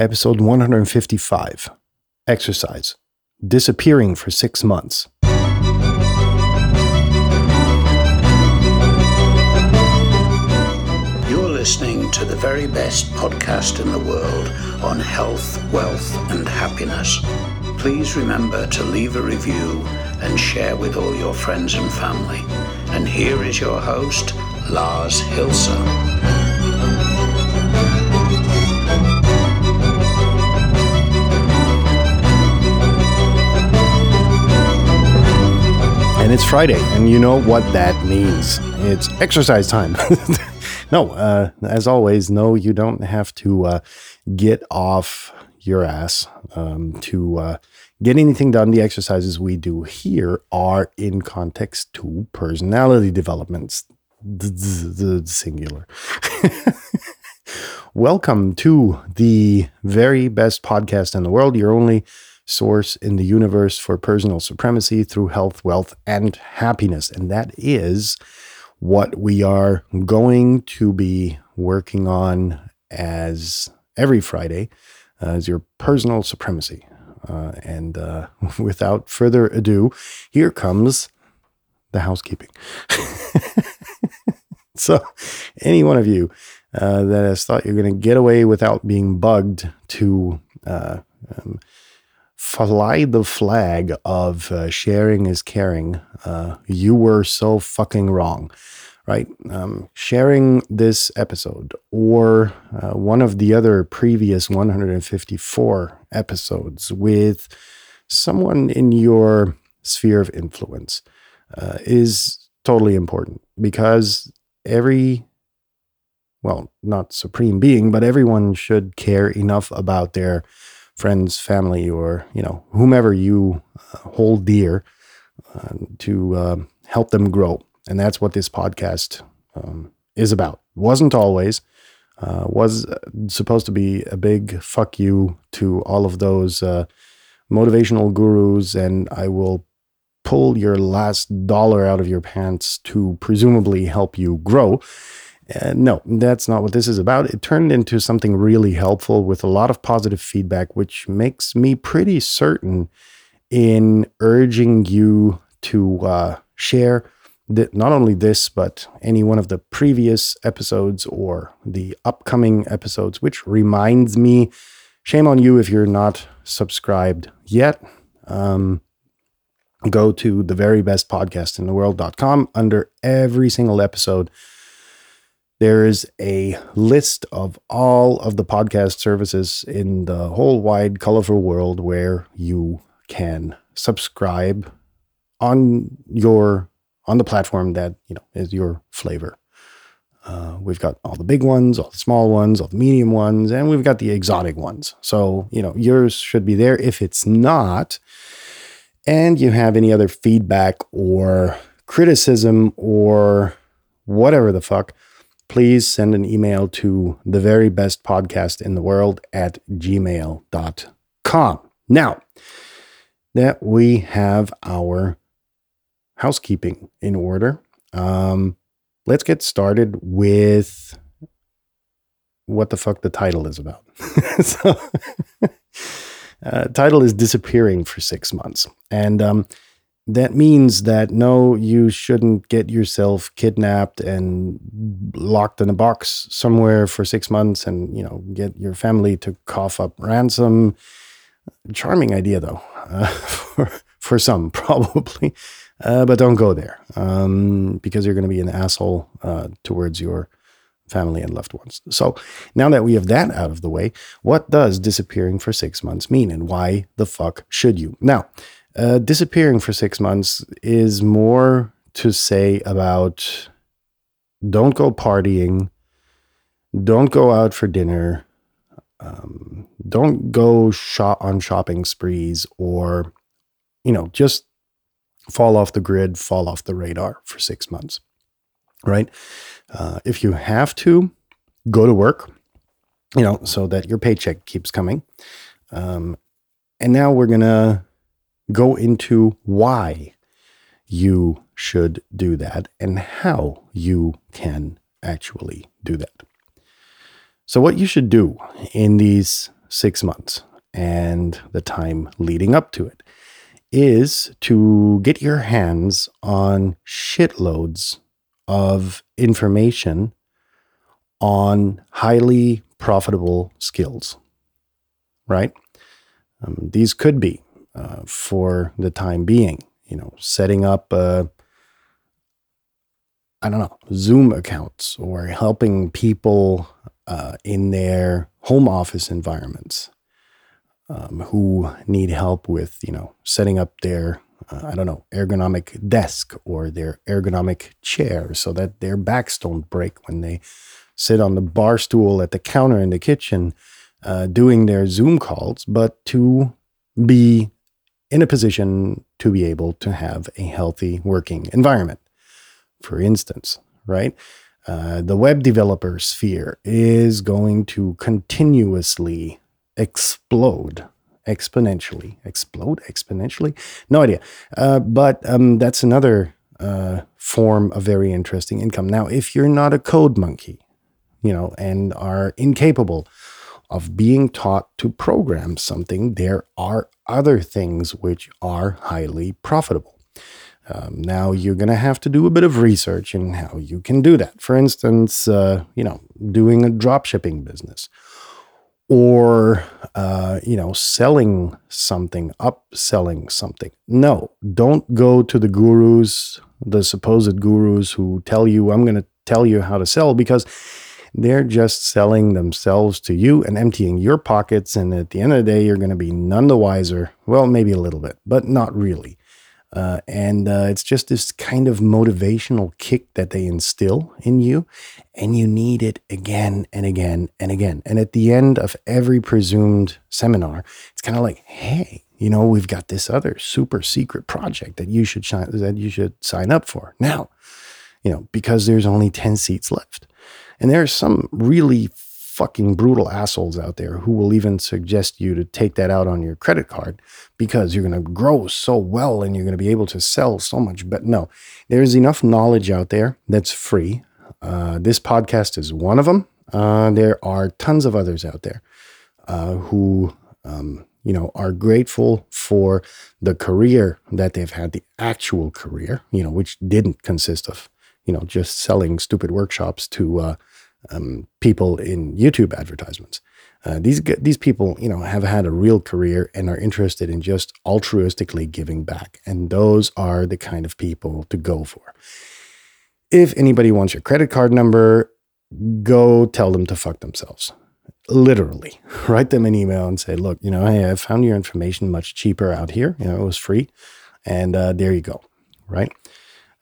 episode 155 Exercise Disappearing for Six Months. You're listening to the very best podcast in the world on health, wealth, and happiness. Please remember to leave a review and share with all your friends and family. And here is your host, Lars Hilser. And it's Friday, and you know what that means. It's exercise time. no, uh, as always, no, you don't have to uh, get off your ass um, to uh, get anything done. The exercises we do here are in context to personality developments, singular. Welcome to the very best podcast in the world. You're only source in the universe for personal supremacy through health, wealth, and happiness. And that is what we are going to be working on as every Friday uh, as your personal supremacy. Uh, and uh, without further ado, here comes the housekeeping. so, any one of you uh, that has thought you're going to get away without being bugged to uh, um, fly the flag of uh, sharing is caring, uh, you were so fucking wrong, right? Um, sharing this episode or uh, one of the other previous 154 episodes with someone in your sphere of influence uh, is totally important because every well, not supreme being, but everyone should care enough about their friends, family, or you know whomever you uh, hold dear uh, to uh, help them grow. And that's what this podcast um, is about. Wasn't always. Uh, was supposed to be a big fuck you to all of those uh, motivational gurus, and I will pull your last dollar out of your pants to presumably help you grow. Uh, no, that's not what this is about. It turned into something really helpful with a lot of positive feedback, which makes me pretty certain in urging you to uh, share that not only this, but any one of the previous episodes or the upcoming episodes, which reminds me shame on you if you're not subscribed yet. Um, go to the very best podcast in the world.com under every single episode there is a list of all of the podcast services in the whole wide, colorful world where you can subscribe on your on the platform that you know is your flavor. Uh, we've got all the big ones, all the small ones, all the medium ones, and we've got the exotic ones. So you know yours should be there. If it's not, and you have any other feedback or criticism or whatever the fuck please send an email to the very best podcast in the world at gmail.com. Now that we have our housekeeping in order, um, let's get started with what the fuck the title is about. so, uh, title is disappearing for six months. And um, that means that no, you shouldn't get yourself kidnapped and locked in a box somewhere for six months and, you know, get your family to cough up ransom. Charming idea, though, uh, for, for some, probably. Uh, but don't go there um, because you're going to be an asshole uh, towards your family and loved ones. So now that we have that out of the way, what does disappearing for six months mean and why the fuck should you? Now, uh, disappearing for six months is more to say about don't go partying, don't go out for dinner, um, don't go on shopping sprees, or you know just fall off the grid, fall off the radar for six months. Right? Uh, if you have to, go to work. You know, so that your paycheck keeps coming. Um, and now we're gonna go into why you should do that and how you can actually do that. So, what you should do in these six months and the time leading up to it is to get your hands on shitloads of information on highly profitable skills, right? Um, these could be uh, for the time being, you know, setting up, uh, I don't know, Zoom accounts or helping people uh, in their home office environments um, who need help with, you know, setting up their, uh, I don't know, ergonomic desk or their ergonomic chair so that their backs don't break when they sit on the bar stool at the counter in the kitchen uh, doing their Zoom calls, but to be in a position to be able to have a healthy working environment. For instance, right? Uh, the web developer sphere is going to continuously explode exponentially. Explode exponentially? No idea. Uh, but um, that's another uh, form of very interesting income. Now, if you're not a code monkey, you know, and are incapable of being taught to program something, there are other things which are highly profitable. Um, now you're going to have to do a bit of research in how you can do that. For instance, uh, you know, doing a drop shipping business or uh, you know selling something upselling something no don't go to the gurus the supposed gurus who tell you i'm going to tell you how to sell because they're just selling themselves to you and emptying your pockets and at the end of the day you're going to be none the wiser well maybe a little bit but not really uh, and uh, it's just this kind of motivational kick that they instill in you. And you need it again and again and again. And at the end of every presumed seminar, it's kind of like, hey, you know, we've got this other super secret project that you should that you should sign up for now, you know, because there's only 10 seats left. And there are some really fucking brutal assholes out there who will even suggest you to take that out on your credit card because you're going to grow so well and you're going to be able to sell so much. But no, there's enough knowledge out there that's free. Uh, this podcast is one of them. Uh, there are tons of others out there uh, who, um, you know, are grateful for the career that they've had, the actual career, you know, which didn't consist of, you know, just selling stupid workshops to uh, um, people in YouTube advertisements. Uh, these these people, you know, have had a real career and are interested in just altruistically giving back, and those are the kind of people to go for. If anybody wants your credit card number, go tell them to fuck themselves. Literally, write them an email and say, "Look, you know, hey, I found your information much cheaper out here. You know, it was free, and uh, there you go." Right.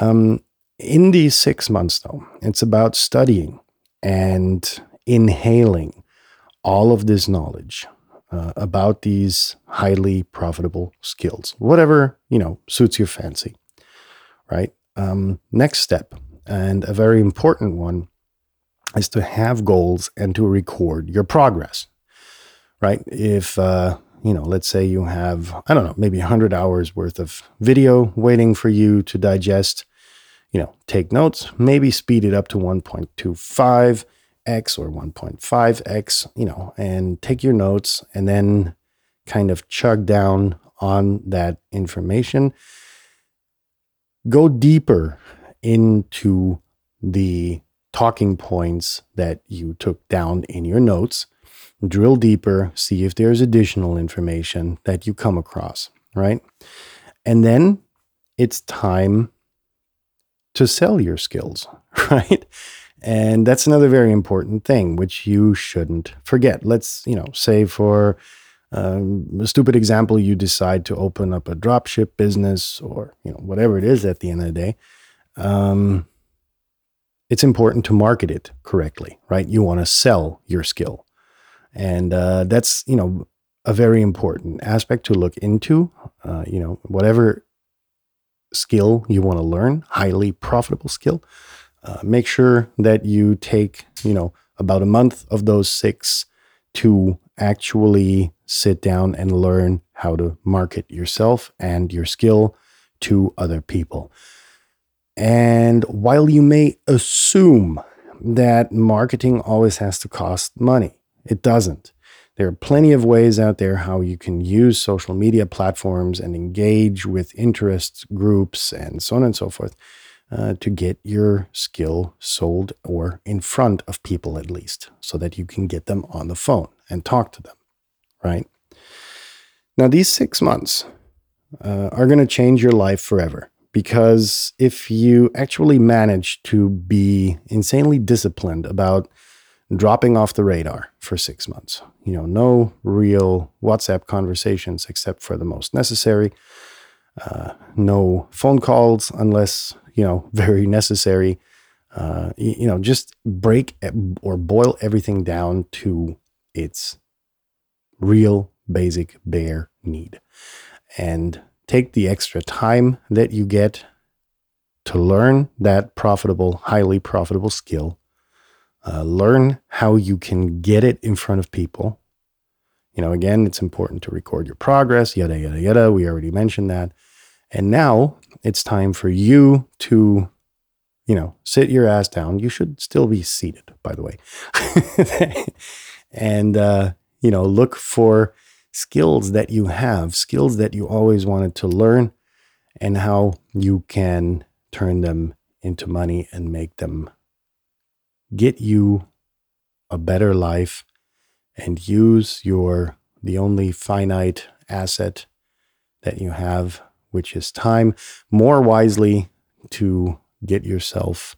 Um, in these six months, though, it's about studying and inhaling all of this knowledge uh, about these highly profitable skills, whatever you know suits your fancy, right? Um, next step, and a very important one, is to have goals and to record your progress, right? If uh, you know, let's say you have I don't know, maybe 100 hours worth of video waiting for you to digest you know, take notes, maybe speed it up to 1.25x or 1.5x, you know, and take your notes and then kind of chug down on that information. Go deeper into the talking points that you took down in your notes. Drill deeper, see if there's additional information that you come across, right? And then it's time to sell your skills, right? And that's another very important thing, which you shouldn't forget. Let's, you know, say for um, a stupid example, you decide to open up a dropship business or, you know, whatever it is at the end of the day. Um, it's important to market it correctly, right? You want to sell your skill. And uh, that's, you know, a very important aspect to look into. Uh, you know, whatever skill you want to learn, highly profitable skill, uh, make sure that you take, you know, about a month of those six to actually sit down and learn how to market yourself and your skill to other people. And while you may assume that marketing always has to cost money, it doesn't. There are plenty of ways out there how you can use social media platforms and engage with interest groups and so on and so forth uh, to get your skill sold or in front of people at least so that you can get them on the phone and talk to them, right? Now, these six months uh, are going to change your life forever because if you actually manage to be insanely disciplined about dropping off the radar for six months. You know, no real WhatsApp conversations except for the most necessary. Uh, no phone calls unless, you know, very necessary. Uh, you, you know, just break or boil everything down to its real, basic, bare need. And take the extra time that you get to learn that profitable, highly profitable skill uh, learn how you can get it in front of people. You know, again, it's important to record your progress, yada, yada, yada. We already mentioned that. And now it's time for you to, you know, sit your ass down. You should still be seated, by the way. and, uh, you know, look for skills that you have, skills that you always wanted to learn, and how you can turn them into money and make them get you a better life and use your the only finite asset that you have which is time more wisely to get yourself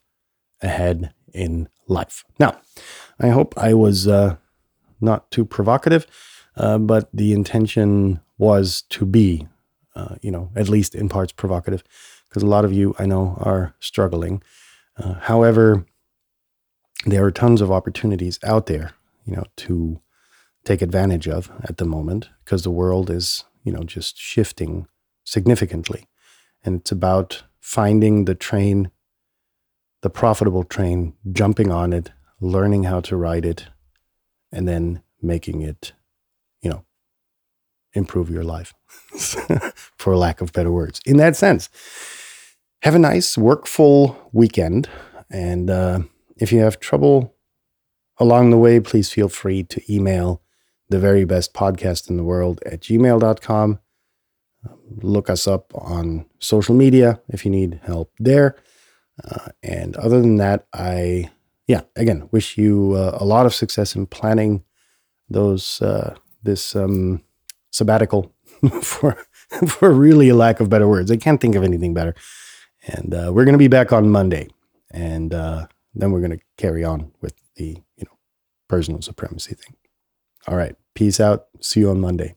ahead in life. Now i hope i was uh, not too provocative uh, but the intention was to be uh, you know at least in parts provocative because a lot of you i know are struggling. Uh, however there are tons of opportunities out there, you know, to take advantage of at the moment because the world is, you know, just shifting significantly. And it's about finding the train, the profitable train, jumping on it, learning how to ride it, and then making it, you know, improve your life, for lack of better words. In that sense, have a nice, workful weekend and, uh, if you have trouble along the way, please feel free to email the very best podcast in the world at gmail.com. Look us up on social media if you need help there. Uh, and other than that, I, yeah, again, wish you uh, a lot of success in planning those, uh, this um, sabbatical for, for really a lack of better words. I can't think of anything better. And uh, we're going to be back on Monday. And, uh, then we're going to carry on with the, you know, personal supremacy thing. All right. Peace out. See you on Monday.